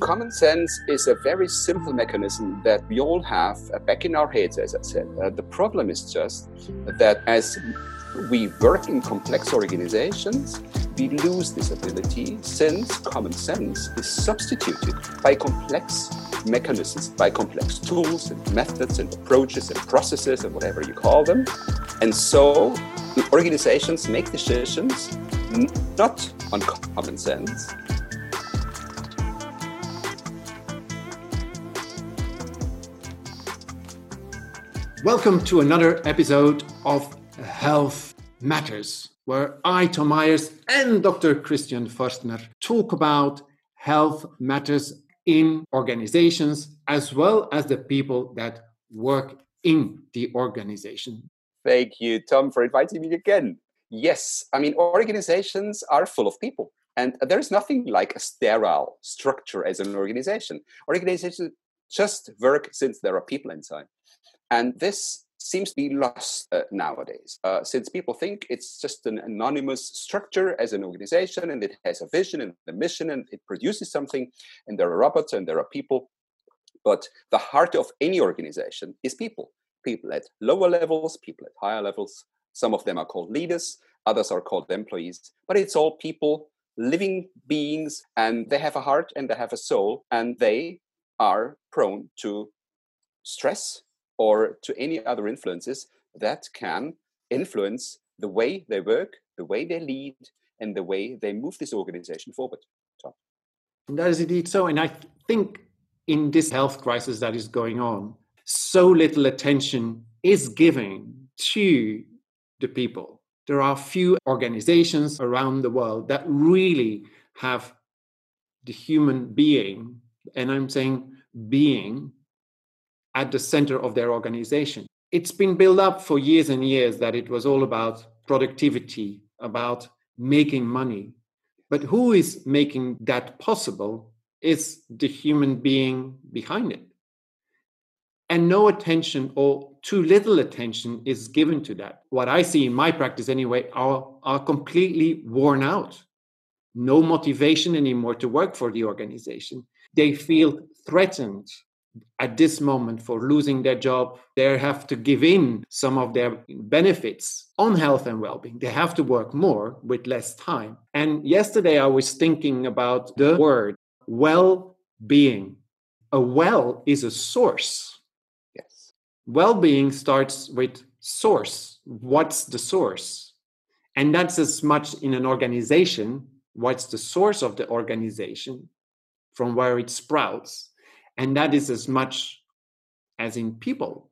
Common sense is a very simple mechanism that we all have back in our heads, as I said. Uh, the problem is just that as we work in complex organizations, we lose this ability since common sense is substituted by complex mechanisms, by complex tools and methods and approaches and processes and whatever you call them. And so organizations make decisions not on common sense, Welcome to another episode of Health Matters, where I, Tom Myers, and Dr. Christian Forstner talk about health matters in organizations as well as the people that work in the organization. Thank you, Tom, for inviting me again. Yes, I mean, organizations are full of people, and there is nothing like a sterile structure as an organization. Organizations just work since there are people inside. And this seems to be lost uh, nowadays, uh, since people think it's just an anonymous structure as an organization and it has a vision and a mission and it produces something, and there are robots and there are people. But the heart of any organization is people people at lower levels, people at higher levels. Some of them are called leaders, others are called employees, but it's all people, living beings, and they have a heart and they have a soul, and they are prone to stress or to any other influences that can influence the way they work, the way they lead, and the way they move this organization forward. Tom. That is indeed so. And I think in this health crisis that is going on, so little attention is given to the people. There are few organizations around the world that really have the human being, and I'm saying being, at the center of their organization. It's been built up for years and years that it was all about productivity, about making money. But who is making that possible is the human being behind it. And no attention or too little attention is given to that. What I see in my practice, anyway, are, are completely worn out. No motivation anymore to work for the organization. They feel threatened at this moment for losing their job they have to give in some of their benefits on health and well-being. They have to work more with less time. And yesterday i was thinking about the word well-being. A well is a source. Yes. Well-being starts with source. What's the source? And that's as much in an organization what's the source of the organization from where it sprouts and that is as much as in people,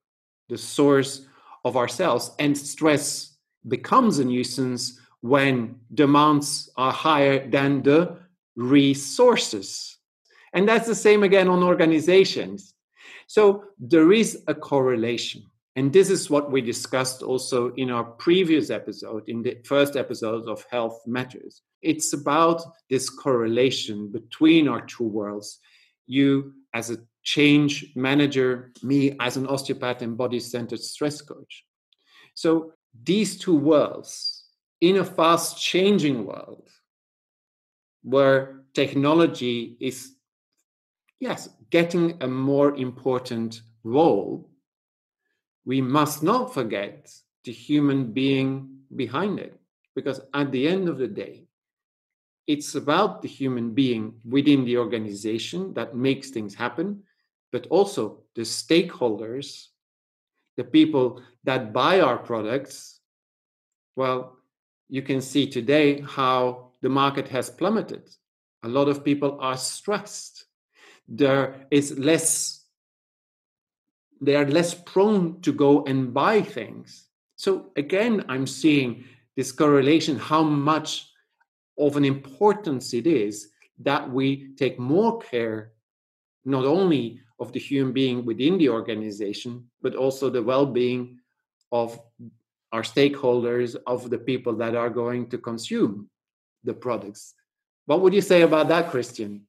the source of ourselves. And stress becomes a nuisance when demands are higher than the resources. And that's the same again on organizations. So there is a correlation. And this is what we discussed also in our previous episode, in the first episode of Health Matters. It's about this correlation between our two worlds. You as a change manager, me as an osteopath and body centered stress coach. So these two worlds in a fast changing world where technology is, yes, getting a more important role, we must not forget the human being behind it. Because at the end of the day, it's about the human being within the organization that makes things happen, but also the stakeholders, the people that buy our products. Well, you can see today how the market has plummeted. A lot of people are stressed. There is less, they are less prone to go and buy things. So again, I'm seeing this correlation how much of an importance it is that we take more care not only of the human being within the organization, but also the well being of our stakeholders, of the people that are going to consume the products. What would you say about that, Christian?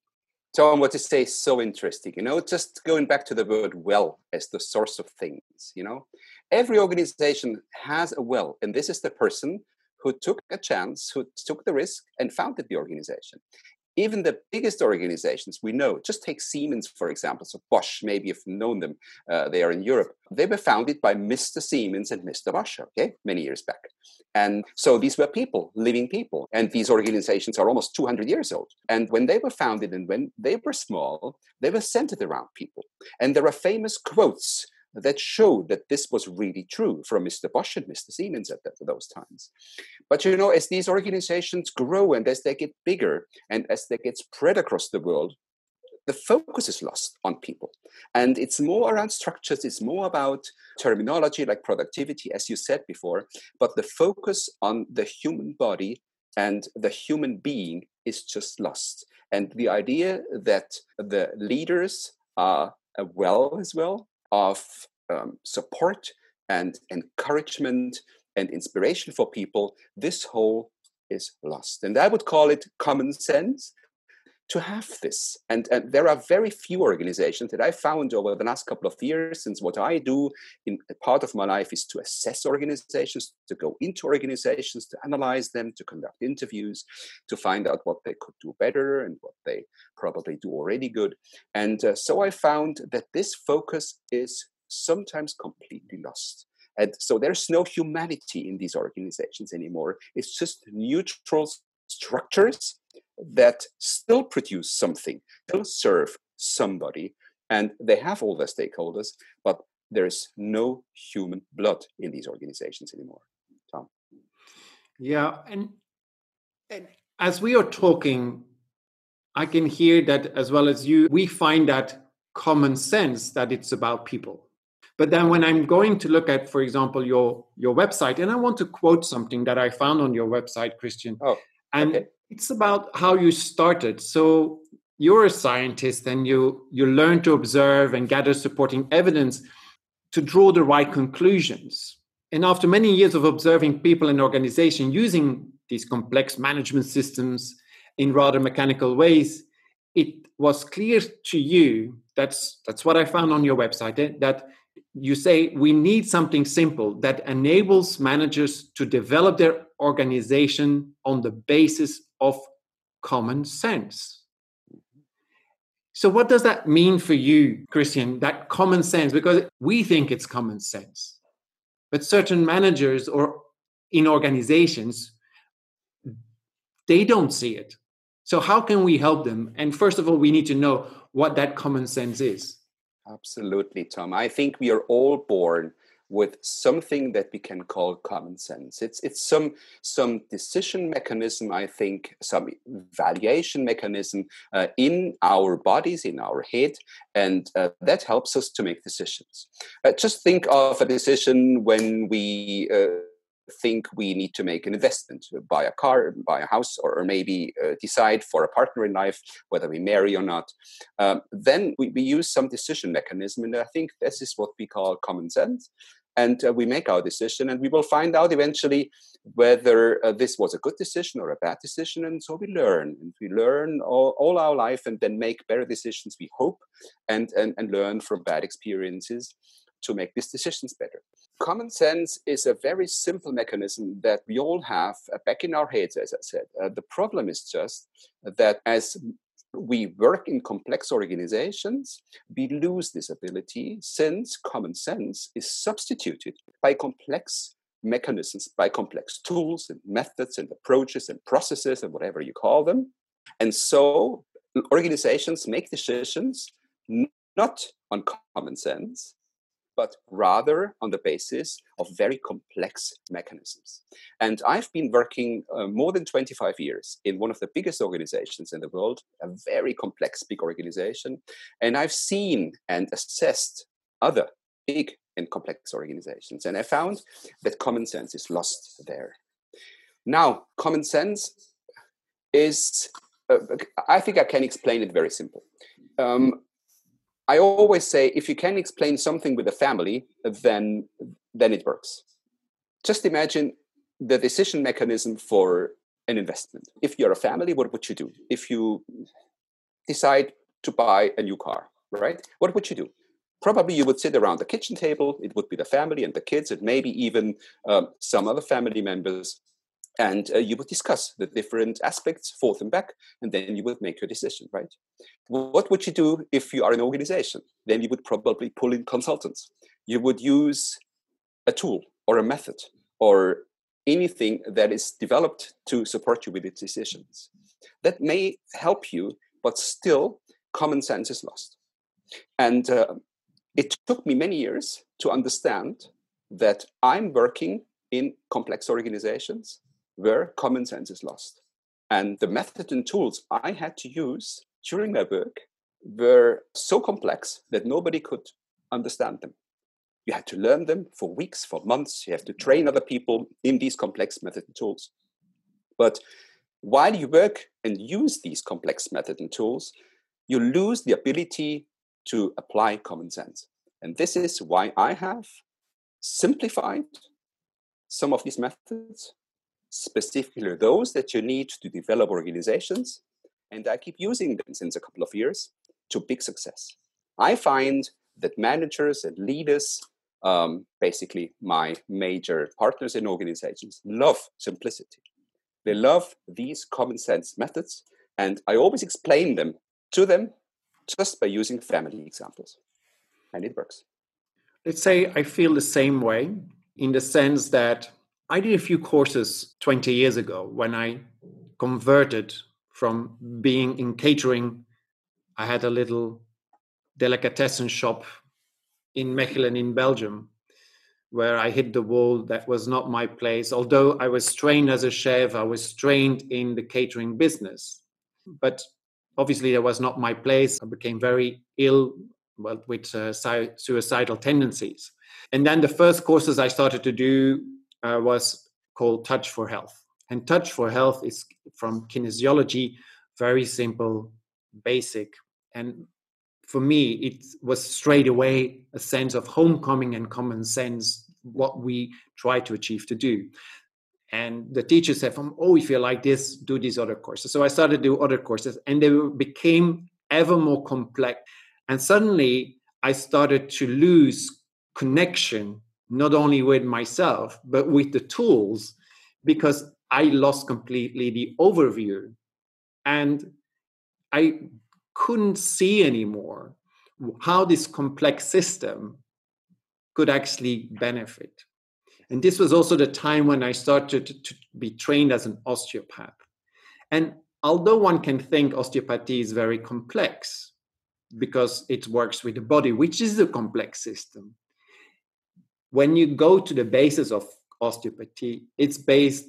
Tom, what you say is so interesting. You know, just going back to the word well as the source of things, you know, every organization has a well, and this is the person who took a chance, who took the risk and founded the organization. even the biggest organizations we know, just take Siemens, for example. So Bosch, maybe you've known them, uh, they are in Europe. They were founded by Mr. Siemens and Mr. Bosch, okay, many years back. And so these were people, living people. And these organizations are almost 200 years old. And when they were founded and when they were small, they were centered around people. And there are famous quotes that showed that this was really true from Mr. Bosch and Mr. Siemens at, those times. But you know, as these organizations grow and as they get bigger and as they get spread across the world, the focus is lost on people. And it's more around structures, it's more about terminology like productivity, as you said before, but the focus on the human body and the human being is just lost. And the idea that the leaders are uh, well as well of um, support and encouragement and inspiration for people, this whole is lost. And I would call it common sense to have this. And, and there are very few organizations that I found over the last couple of years, since what I do in part of my life is to assess organizations, to go into organizations, to analyze them, to conduct interviews, to find out what they could do better and what they probably do already good. And uh, so I found that this focus is sometimes completely lost. And so there's no humanity in these organizations anymore. It's just neutral structures that still produce something, still serve somebody, and they have all their stakeholders, but there's no human blood in these organizations anymore. Tom. Yeah, and, and as we are talking, I can hear that as well as you, we find that common sense that it's about people. But then when I'm going to look at, for example, your your website, and I want to quote something that I found on your website, Christian. Oh, and okay. It's about how you started. So you're a scientist and you you learn to observe and gather supporting evidence to draw the right conclusions. And after many years of observing people and organization using these complex management systems in rather mechanical ways, it was clear to you that's that's what I found on your website eh, that you say we need something simple that enables managers to develop their organization on the basis of common sense. So, what does that mean for you, Christian, that common sense? Because we think it's common sense, but certain managers or in organizations, they don't see it. So, how can we help them? And first of all, we need to know what that common sense is. Absolutely, Tom. I think we are all born with something that we can call common sense. It's it's some some decision mechanism, I think, some valuation mechanism uh, in our bodies, in our head, and uh, that helps us to make decisions. Uh, just think of a decision when we uh, think we need to make an investment, buy a car, buy a house, or, or maybe uh, decide for a partner in life whether we marry or not, um, then we, we, use some decision mechanism. And I think this is what we call common sense. And uh, we make our decision, and we will find out eventually whether uh, this was a good decision or a bad decision. And so we learn, and we learn all, all our life, and then make better decisions. We hope, and and, and learn from bad experiences to make these decisions better. Common sense is a very simple mechanism that we all have uh, back in our heads, as I said. Uh, the problem is just that as we work in complex organizations, we lose this ability since common sense is substituted by complex mechanisms, by complex tools and methods and approaches and processes and whatever you call them. And so organizations make decisions not on common sense, but rather on the basis of very complex mechanisms. And I've been working uh, more than 25 years in one of the biggest organizations in the world, a very complex, big organization. And I've seen and assessed other big and complex organizations. And I found that common sense is lost there. Now, common sense is, uh, I think I can explain it very simple. Um, I always say if you can explain something with a family, then then it works. Just imagine the decision mechanism for an investment. If you're a family, what would you do? If you decide to buy a new car, right? What would you do? Probably you would sit around the kitchen table. It would be the family and the kids, and maybe even um, some other family members. And uh, you would discuss the different aspects forth and back and then you would make your decision right? What would you do if you are an organization? Then you would probably pull in consultants. You would use a tool or a method or anything that is developed to support you with its decisions. That may help you but still common sense is lost. And uh, it took me many years to understand that i'm working in complex organizations where common sense is lost. And the methods and tools I had to use during my work were so complex that nobody could understand them. You had to learn them for weeks, for months. You have to train other people in these complex methods and tools. But while you work and use these complex methods and tools, you lose the ability to apply common sense. And this is why I have simplified some of these methods specifically those that you need to develop organizations. And I keep using them since a couple of years to big success. I find that managers and leaders, um, basically my major partners in organizations, love simplicity. They love these common sense methods. And I always explain them to them just by using family examples. And it works. Let's say I feel the same way in the sense that I did a few courses 20 years ago when I converted from being in catering. I had a little delicatessen shop in Mechelen in Belgium where I hit the wall. That was not my place. Although I was trained as a chef, I was trained in the catering business. But obviously, that was not my place. I became very ill well, with uh, suicidal tendencies. And then the first courses I started to do uh, was called Touch for Health. And Touch for Health is from kinesiology, very simple, basic. And for me, it was straight away a sense of homecoming and common sense, what we try to achieve to do. And the teacher said, oh, if you like this, do these other courses. So I started to do other courses, and they became ever more complex. And suddenly I started to lose connection not only with myself, but with the tools, because I lost completely the overview. And I couldn't see anymore how this complex system could actually benefit. And this was also the time when I started to, to be trained as an osteopath. And although one can think osteopathy is very complex because it works with the body, which is a complex system, when you go to the basis of osteopathy, it's based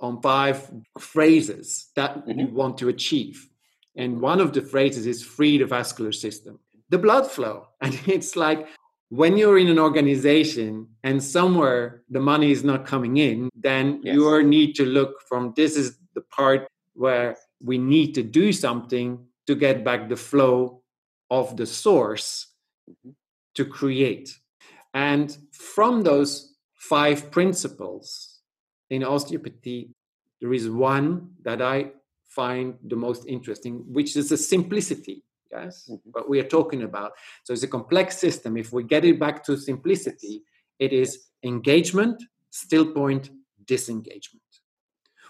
on five phrases that mm-hmm. you want to achieve. And one of the phrases is free the vascular system, the blood flow. And it's like when you're in an organization and somewhere the money is not coming in, then yes. you need to look from this is the part where we need to do something to get back the flow of the source mm-hmm. to create. And from those five principles in osteopathy, there is one that I find the most interesting, which is the simplicity. Yes, mm-hmm. what we are talking about. So it's a complex system. If we get it back to simplicity, it is engagement, still point, disengagement.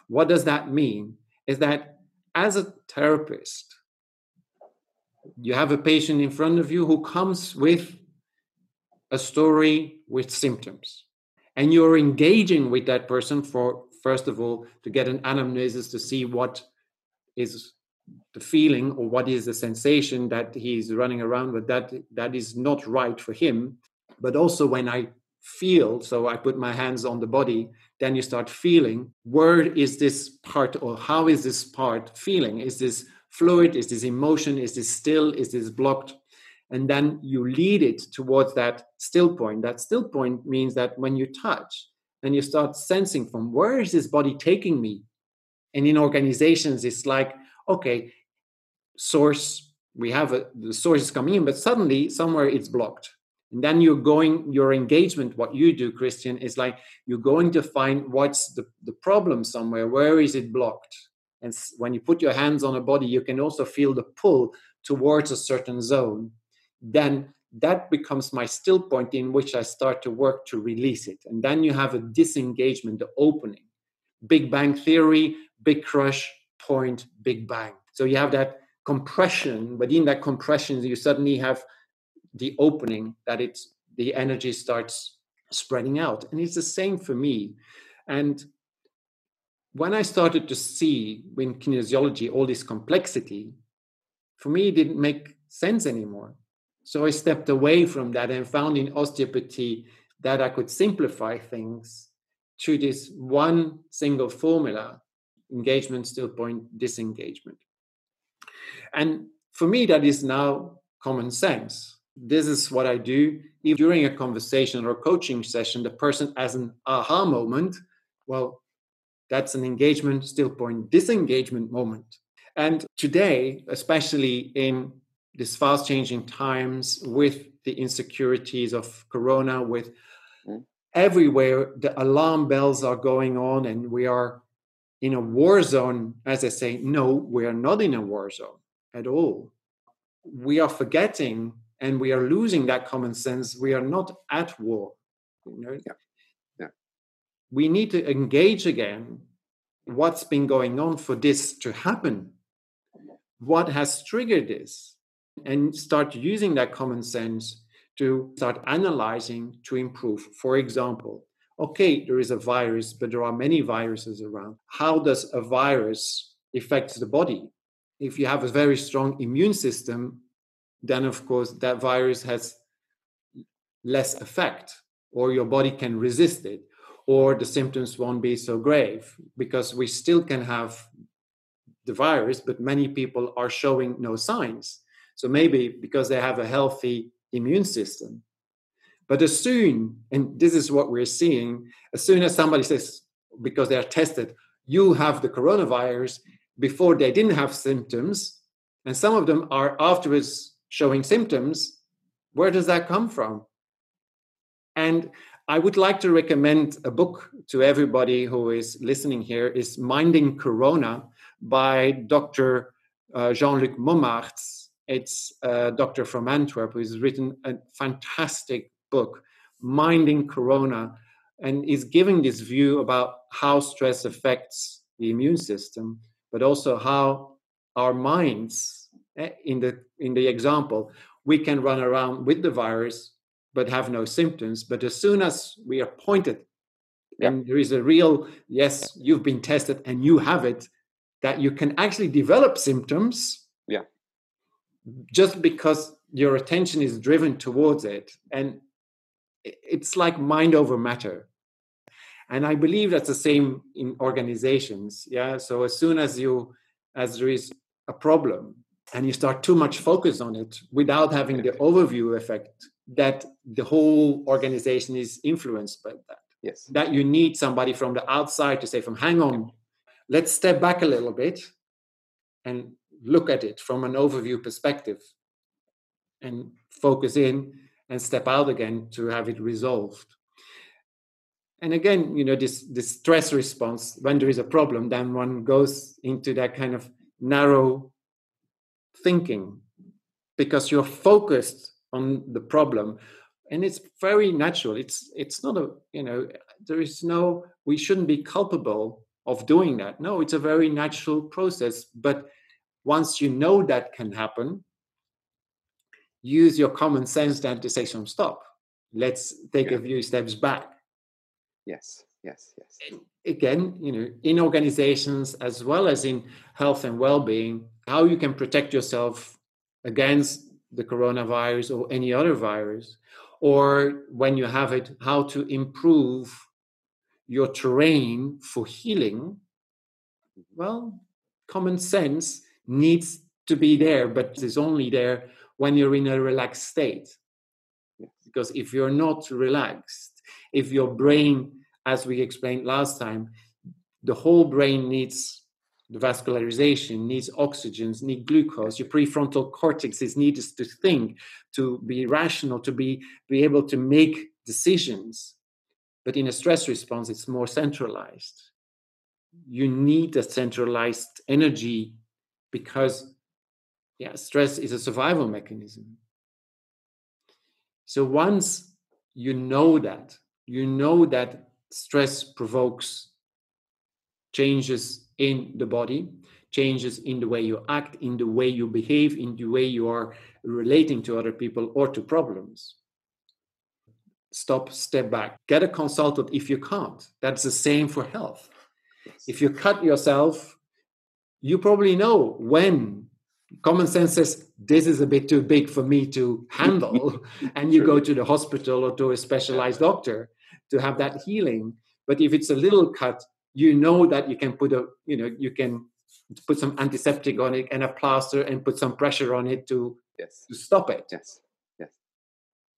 What does that mean? Is that as a therapist, you have a patient in front of you who comes with a story with symptoms. And you're engaging with that person for, first of all, to get an anamnesis to see what is the feeling or what is the sensation that he's running around with that that is not right for him. But also when i feel so i put my hands on the body then you start feeling where is this part or how is this part feeling? Is this fluid? Is this emotion? Is this still? Is this blocked and then you lead it towards that still point. That still point means that when you touch and you start sensing from where is this body taking me? And in organizations it's like okay source we have a, the source is coming in but suddenly somewhere it's blocked. And then you're going your engagement what you do christian is like you're going to find what's the, the problem somewhere. Where is it blocked? And when you put your hands on a body you can also feel the pull towards a certain zone then that becomes my still point in which I start to work to release it. And then you have a disengagement, the opening. Big Bang Theory, Big Crunch, Point, Big Bang. So you have that compression, but in that compression, you suddenly have the opening that it's the energy starts spreading out. And it's the same for me. And when I started to see in kinesiology all this complexity, for me, it didn't make sense anymore. So I stepped away from that and found in osteopathy that I could simplify things to this one single formula engagement, still point, disengagement. And for me, that is now common sense. This is what I do. If during a conversation or a coaching session, the person has an aha moment, well, that's an engagement, still point, disengagement moment. And today, especially in these fast changing times with the insecurities of Corona, with mm. everywhere the alarm bells are going on and we are in a war zone, as I say, no, we are not in a war zone at all. We are forgetting and we are losing that common sense. We are not at war. You know? yeah. Yeah. We need to engage again what's been going on for this to happen. What has triggered this? And start using that common sense to start analyzing to improve. For example, okay, there is a virus, but there are many viruses around. How does a virus affect the body? If you have a very strong immune system, then of course that virus has less effect or your body can resist it or the symptoms won't be so grave because we still can have the virus but many people are showing no signs so maybe because they have a healthy immune system but as soon, and this is what we're seeing, as soon as somebody says, because they're tested, you have the coronavirus, before they didn't have symptoms, and some of them are afterwards showing symptoms, where does that come from? And I would like to recommend a book to everybody who is listening here is Minding Corona by Dr. Uh, Jean-Luc Mommaerts. It's a doctor from Antwerp who's written a fantastic book, Minding Corona, and is giving this view about how stress affects the immune system, but also how our minds, eh, in the in the example, we can run around with the virus but have no symptoms. But as soon as we are pointed and there is a real yes, you've been tested and you have it, that you can actually develop symptoms. Yeah. Just because your attention is driven towards it. And it's like mind over matter. And i believe that's the same in organizations yeah? So as soon as you as there is a problem and you start too much focus on it without having the overview effect that the whole organization is influenced by that. Yes. That you need somebody from the outside to say from hang on let's step back a little bit and look at it from an overview perspective and focus in and step out again to have it resolved. And again you know this this stress response when there is a problem then one goes into that kind of narrow thinking because you're focused on the problem and it's very natural. It's it's not a you know there is no we shouldn't be culpable of doing that. No it's a very natural process but once you know that can happen use your common sense then to say some stop let's take yeah. a few steps back yes yes yes again you know in organizations as well as in health and well-being how you can protect yourself against the coronavirus or any other virus or when you have it how to improve your terrain for healing mm-hmm. well common sense needs to be there but it's only there when you're in a relaxed state. Because if you're not relaxed, if your brain, as we explained last time, the whole brain needs the vascularization, needs oxygen, needs glucose. Your prefrontal cortex is needed to think, to be rational, to be, be able to make decisions. But in a stress response, it's more centralized. You need a centralized energy because yeah stress is a survival mechanism so once you know that you know that stress provokes changes in the body, changes in the way you act, in the way you behave, in the way you are relating to other people or to problems. Stop, step back, get a consultant if you can't. That's the same for health. If you cut yourself, you probably know when common sense says this is a bit too big for me to handle and you go to the hospital or to a specialized doctor to have that healing. But if it's a little cut you know that you can put a you know you can put some antiseptic on it and a plaster and put some pressure on it to, yes. to stop it. Yes. Yes.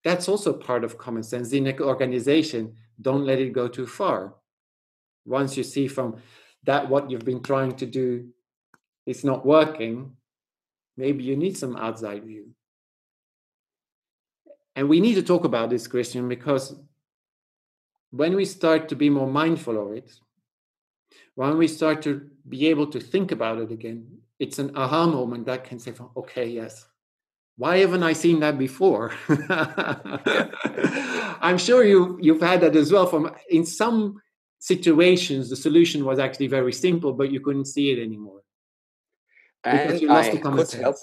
That's also part of common sense. In an organization don't let it go too far. Once you see from that what you've been trying to do is not working maybe you need some outside view. And we need to talk about this christian because when we start to be more mindful of it when we start to be able to think about it again it's an aha moment that can say okay yes. Why haven't i seen that before? I'm sure you you've had that as well from in some situations the solution was actually very simple but you couldn't see it anymore and I could help.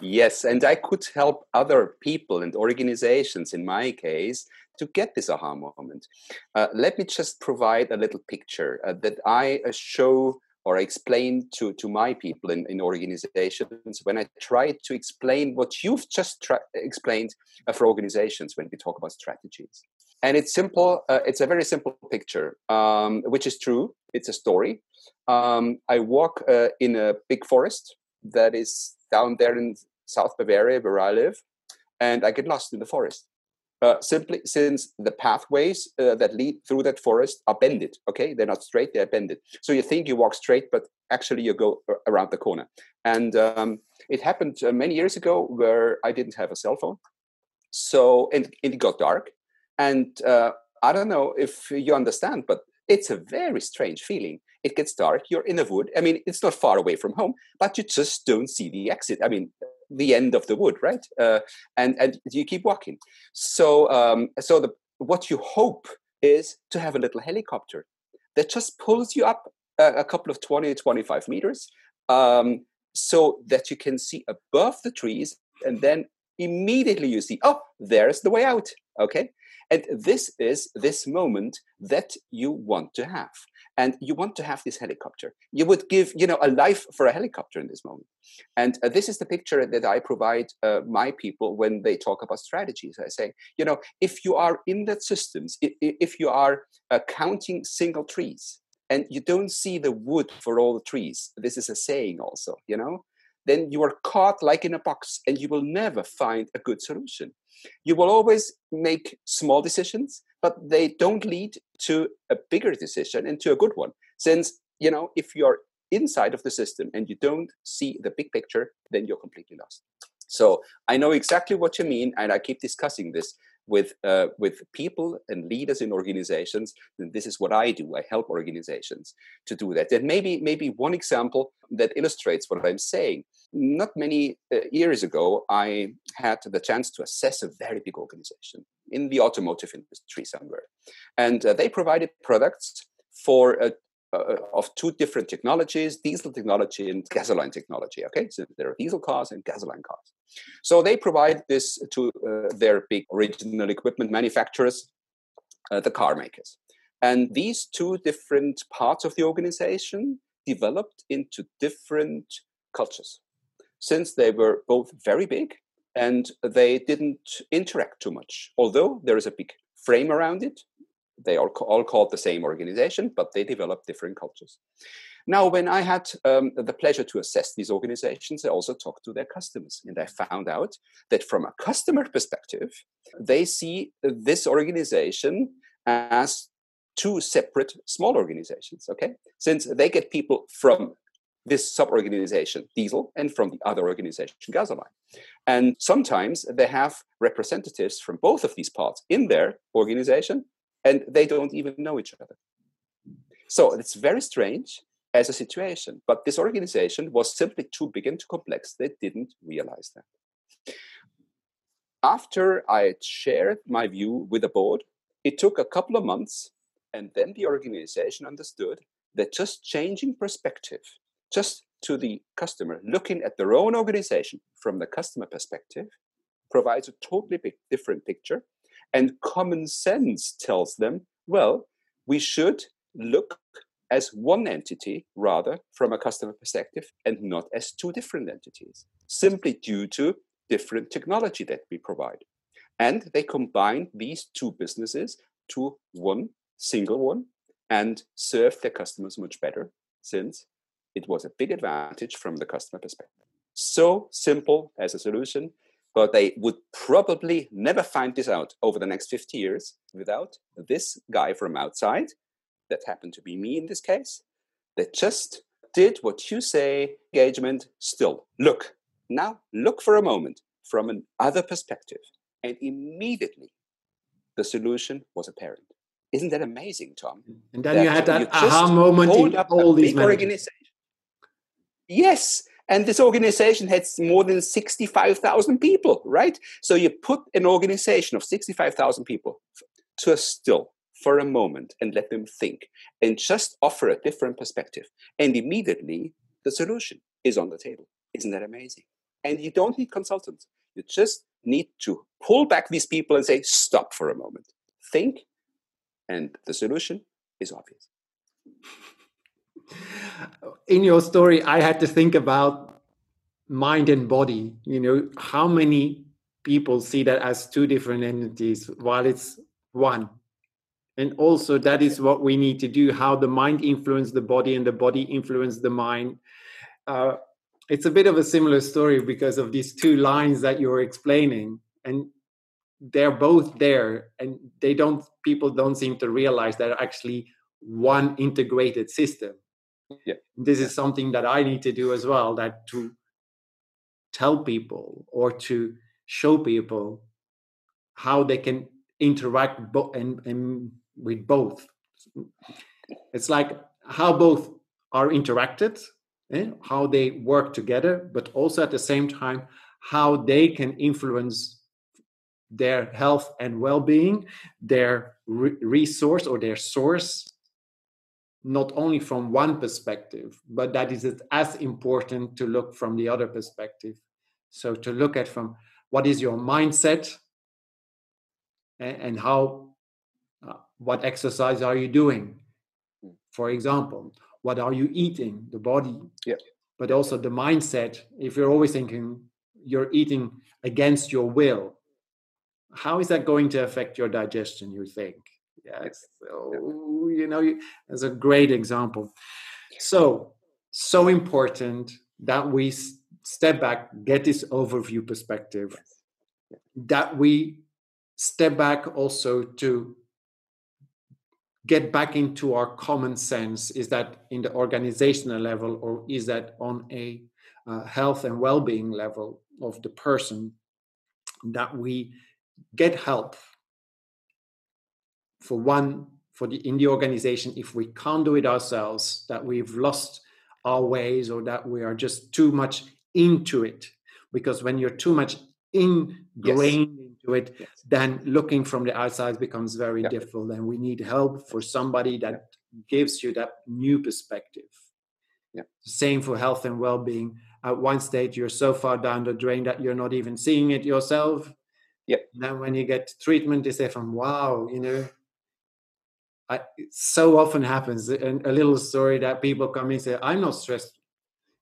Yes, and I could help other people and organizations, in my case, to get this aha moment. Uh, let me just provide a little picture uh, that I uh, show or explain to, to my people in, in organizations when I try to explain what you've just tra- explained uh, for organizations when we talk about strategies. And it's simple, uh, it's a very simple picture, um, which is true. It's a story. Um, I walk uh, in a big forest that is down there in South Bavaria, where I live, and I get lost in the forest. Uh, simply since the pathways uh, that lead through that forest are bended. Okay, they're not straight; they're bended. So you think you walk straight, but actually you go around the corner. And um, it happened uh, many years ago where I didn't have a cell phone, so and, and it got dark. And uh, I don't know if you understand, but it's a very strange feeling. It gets dark you're in the wood i mean it's not far away from home but you just don't see the exit i mean the end of the wood right? Uh, and and you keep walking. So um, so the what you hope is to have a little helicopter that just pulls you up a, a couple of 20 to 25 meters um, so that you can see above the trees and then immediately you see oh there's the way out. Okay and this is this moment that you want to have. And you want to have this helicopter. You would give you know a life for a helicopter in this moment. And uh, this is the picture that i provide uh, my people when they talk about strategies. I say you know if you are in that systems if you are uh, counting single trees and you don't see the wood for all the trees this is a saying also you know then you are caught like in a box and you will never find a good solution. You will always make small decisions but they don't lead to a bigger decision and to a good one. Since you know if you're inside of the system and you don't see the big picture then you're completely lost. So i know exactly what you mean and i keep discussing this with uh, with people and leaders in organizations and this is what i do. I help organizations to do that. And maybe maybe one example that illustrates what i'm saying. Not many uh, years ago i had the chance to assess a very big organization in the automotive industry somewhere. And uh, they provided products for uh, uh, of two different technologies diesel technology and gasoline technology okay? So there are diesel cars and gasoline cars so they provide this to uh, their big original equipment manufacturers uh, the car makers and these two different parts of the organization developed into different cultures since they were both very big and they didn't interact too much although there is a big frame around it they are all called the same organization, but they develop different cultures. Now, when I had um, the pleasure to assess these organizations, I also talked to their customers, and I found out that from a customer perspective, they see this organization as two separate small organizations. Okay, since they get people from this sub-organization diesel and from the other organization gasoline and sometimes they have representatives from both of these parts in their organization and they don't even know each other. So it's very strange as a situation, but this organization was simply too big and too complex. They didn't realize that. After I shared my view with the board, it took a couple of months, and then the organization understood that just changing perspective, just to the customer, looking at their own organization from the customer perspective, provides a totally different picture. And common sense tells them, well, we should look as one entity rather from a customer perspective and not as two different entities, simply due to different technology that we provide. And they combine these two businesses to one single one and serve their customers much better since it was a big advantage from the customer perspective. So simple as a solution, but they would probably never find this out over the next 50 years without this guy from outside, that happened to be me in this case, that just did what you say, engagement still. Look, now look for a moment from another perspective. And immediately the solution was apparent. Isn't that amazing, Tom? And then that you had that you aha moment in all these organizations. Yes, and this organization had more than 65,000 people, right? So you put an organization of 65,000 people to a still for a moment and let them think and just offer a different perspective. And immediately the solution is on the table. Isn't that amazing? And you don't need consultants. You just need to pull back these people and say, stop for a moment. Think, and the solution is obvious in your story, I had to think about mind and body. You know, how many people see that as two different entities while it's one? And also, that is what we need to do how the mind influence the body and the body influence the mind. Uh, it's a bit of a similar story because of these two lines that you're explaining. And they're both there and they don't people don't seem to realize that actually one integrated system yeah. this is something that i need to do as well that to tell people or to show people how they can interact bo- and, and with both it's like how both are interacted eh? how they work together but also at the same time how they can influence their health and well-being their re- resource or their source not only from one perspective, but that is as important to look from the other perspective. So to look at from what is your mindset and, and how, what exercise are you doing? Hmm. For example, what are you eating? The body, yeah. but also the mindset. If you're always thinking you're eating against your will, how is that going to affect your digestion? You think? Yes. So, you know, as a great example. So, so important that we step back, get this overview perspective, that we step back also to get back into our common sense. Is that in the organizational level or is that on a uh, health and well being level of the person? That we get help for one for the in the organization if we can't do it ourselves that we've lost our ways or that we are just too much into it because when you're too much ingrained yes. It yes. then looking from the outside becomes very yeah. difficult and we need help for somebody that yeah. gives you that new perspective yeah. same for health and well-being at one stage you're so far down the drain that you're not even seeing it yourself yeah then when you get treatment they say from wow you know I, so often happens And a little story that people come in and say i'm not stressed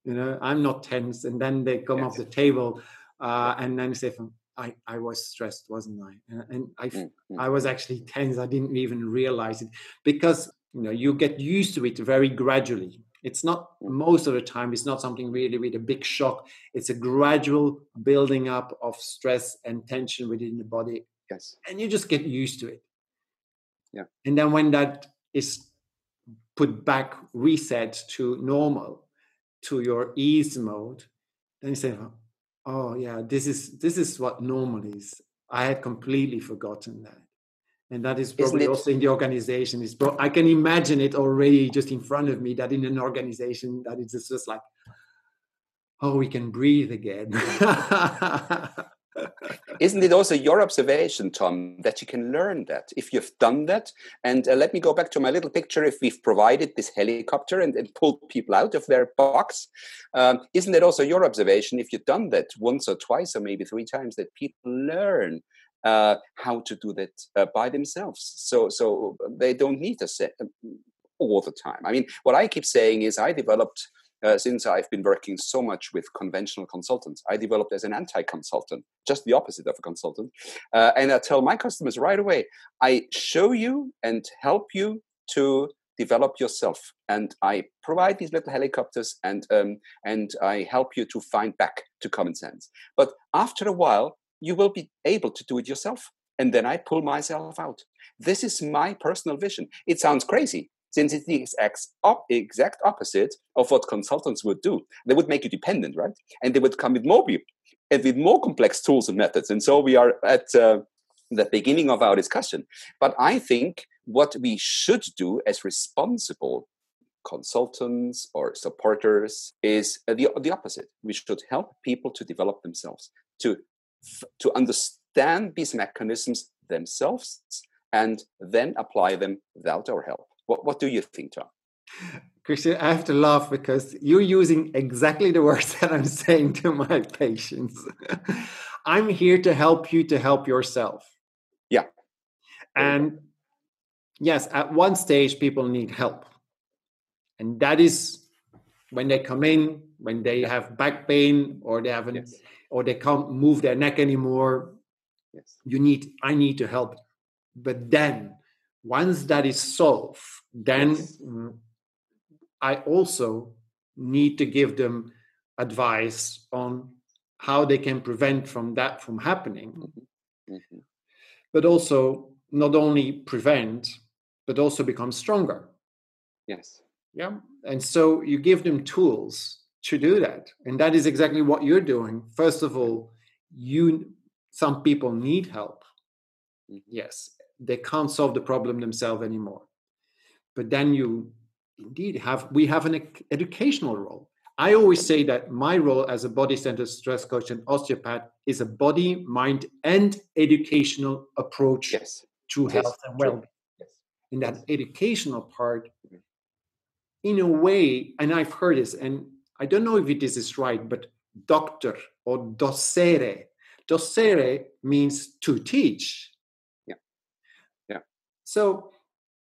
you know i'm not tense and then they come yes. off the table uh, and then say I, I was stressed wasn't i? And, and i mm-hmm. i was actually tense i didn't even realize it. Because you know you get used to it very gradually. It's not mm. most of the time it's not something really with a big shock. It's a gradual building up of stress and tension within the body. Yes. And you just get used to it. Yeah. And then when that is put back, reset to normal, to your ease mode, then you say, "Oh yeah, this is this is what normal is." I had completely forgotten that, and that is probably also in the organization. Is I can imagine it already just in front of me. That in an organization that it's just like, "Oh, we can breathe again." Isn't it also your observation, Tom, that you can learn that if you've done that? And uh, let me go back to my little picture. If we've provided this helicopter and, and pulled people out of their box, um, isn't it also your observation if you've done that once or twice or maybe three times that people learn uh, how to do that uh, by themselves? So, so they don't need a set all the time. I mean, what I keep saying is I developed uh, since I've been working so much with conventional consultants. I developed as an anti consultant, just the opposite of a consultant. Uh, and I tell my customers right away I show you and help you to develop yourself. And I provide these little helicopters and, um, and I help you to find back to common sense. But after a while, you will be able to do it yourself. And then I pull myself out. This is my personal vision. It sounds crazy, since it's the exact opposite of what consultants would do. They would make you dependent, right? And they would come with more and with more complex tools and methods. And so we are at uh, the beginning of our discussion. But I think what we should do as responsible consultants or supporters is the, the opposite. We should help people to develop themselves, to, to understand these mechanisms themselves, and then apply them without our help. What, what do you think, Tom? Christian, I have to laugh because you're using exactly the words that I'm saying to my patients. I'm here to help you to help yourself. Yeah. And yes, at one stage, people need help. And that is when they come in, when they have back pain or they haven't, yes. or they can't move their neck anymore. Yes. You need, I need to help. But then once that is solved, then yes. I also need to give them advice on how they can prevent from that from happening. Mm-hmm. mm-hmm. But also not only prevent, but also become stronger. Yes. Yeah. And so you give them tools to do that. And that is exactly what you're doing. First of all, you some people need help. Mm-hmm. Yes they can't solve the problem themselves anymore but then you indeed have we have an educational role i always say that my role as a body centered stress coach and osteopath is a body mind and educational approach yes. to yes. health and well-being yes. in that educational part mm-hmm. in a way and i've heard this and i don't know if this is right but doctor or docere docere means to teach so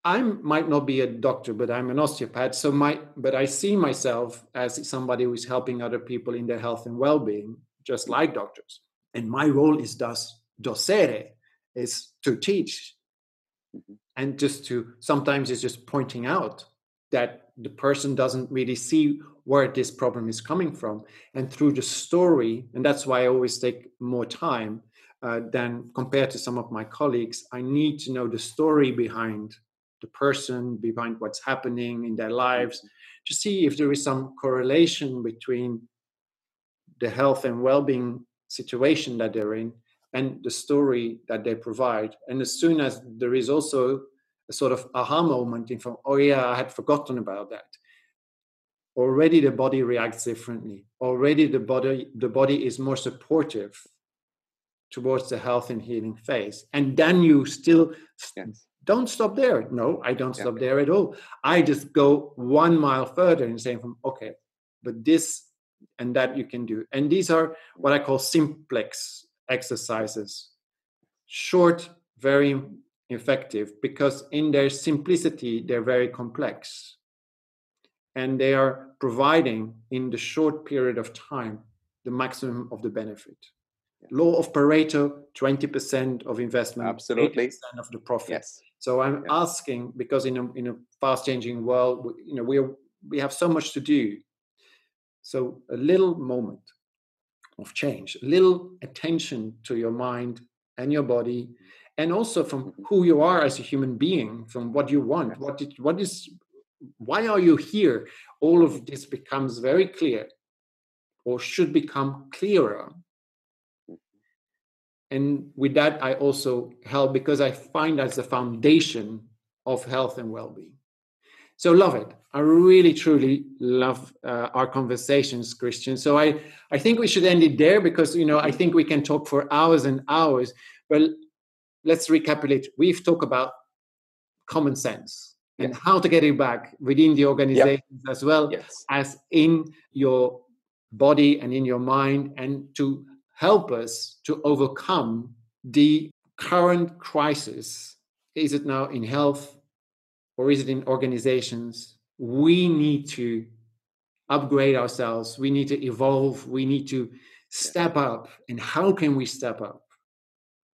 I might not be a doctor, but I'm an osteopath. So my, but I see myself as somebody who is helping other people in their health and well-being, just like doctors. And my role is thus docere, is to teach, mm-hmm. and just to sometimes it's just pointing out that the person doesn't really see where this problem is coming from, and through the story, and that's why I always take more time uh, than compared to some of my colleagues. I need to know the story behind the person, behind what's happening in their lives, mm-hmm. to see if there is some correlation between the health and well-being situation that they're in and the story that they provide. And as soon as there is also a sort of aha moment in from, oh yeah, I had forgotten about that. Already the body reacts differently. Already the body the body is more supportive towards the health and healing phase. And then you still yes. don't stop there. No, I don't stop there at all. I just go one mile further and say, okay, but this and that you can do. And these are what I call simplex exercises. Short, very effective, because in their simplicity, they're very complex. And they are providing in the short period of time the maximum of the benefit law of Pareto, 20% of investment, absolutely, 80% of the profit. Yes. So I'm yeah. asking because in a in a fast changing world, you know, we we have so much to do. So a little moment of change, a little attention to your mind and your body, and also from mm-hmm. who you are as a human being, from what you want, what did, what is, why are you here? All of this becomes very clear, or should become clearer and with that i also help because i find that's the foundation of health and well-being So love it. I really, truly love uh, our conversations, Christian. So I, I think we should end it there because you know I think we can talk for hours and hours. But let's recapitulate. We've talked about common sense and Yes. how to get it back within the organizations as well Yes. as in your body and in your mind, and to help us to overcome the current crisis. Is it now in health or is it in organizations? We need to upgrade ourselves. We need to evolve. We need to step up. And how can we step up?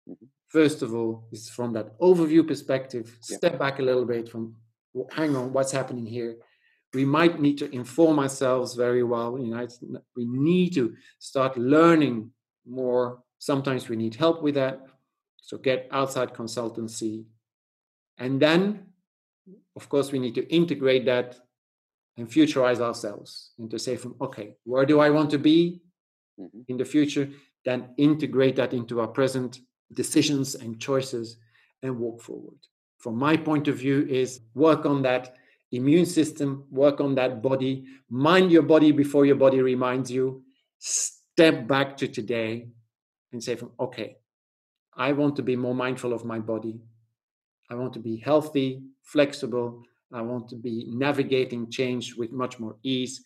Mhm. First of all, is from that overview perspective, Yeah. step back a little bit from hang on, what's happening here? We might need to inform ourselves very well. You know, we need to start learning more. Sometimes we need help with that. So get outside consultancy. And then, of course, we need to integrate that and futurize ourselves and to say from okay where do i want to be Mhm. in the future then integrate that into our present decisions and choices and walk forward from my point of view is work on that immune system work on that body mind your body before your body reminds you step back to today and say from okay i want to be more mindful of my body i want to be healthy flexible I want to be navigating change with much more ease.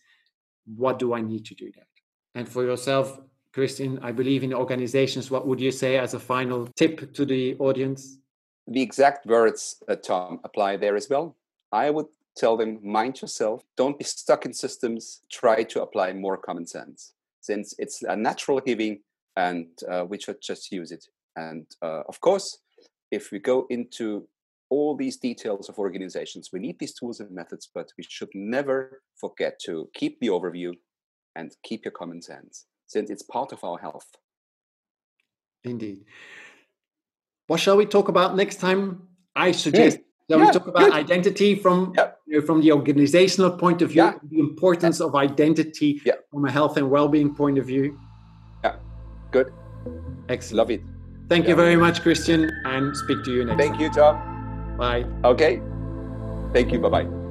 What do I need to do that? And for yourself, Christian, I believe in organizations. What would you say as a final tip to the audience? The exact words, uh, Tom, apply there as well. I would tell them mind yourself, don't be stuck in systems, try to apply more common sense, since it's a natural giving and uh, we should just use it. And uh, of course, if we go into all these details of organizations. We need these tools and methods, but we should never forget to keep the overview and keep your common sense, since it's part of our health. Indeed. What shall we talk about next time? I suggest that Yeah, we talk about good. identity from Yep. you know, from the organizational point of view, Yeah. the importance of identity Yeah. from a health and well-being point of view. Yeah, good. Excellent. Love it. Thank you very much, Christian, and speak to you next Thank time. you, Tom. Bye. Okay. Thank you. Bye bye.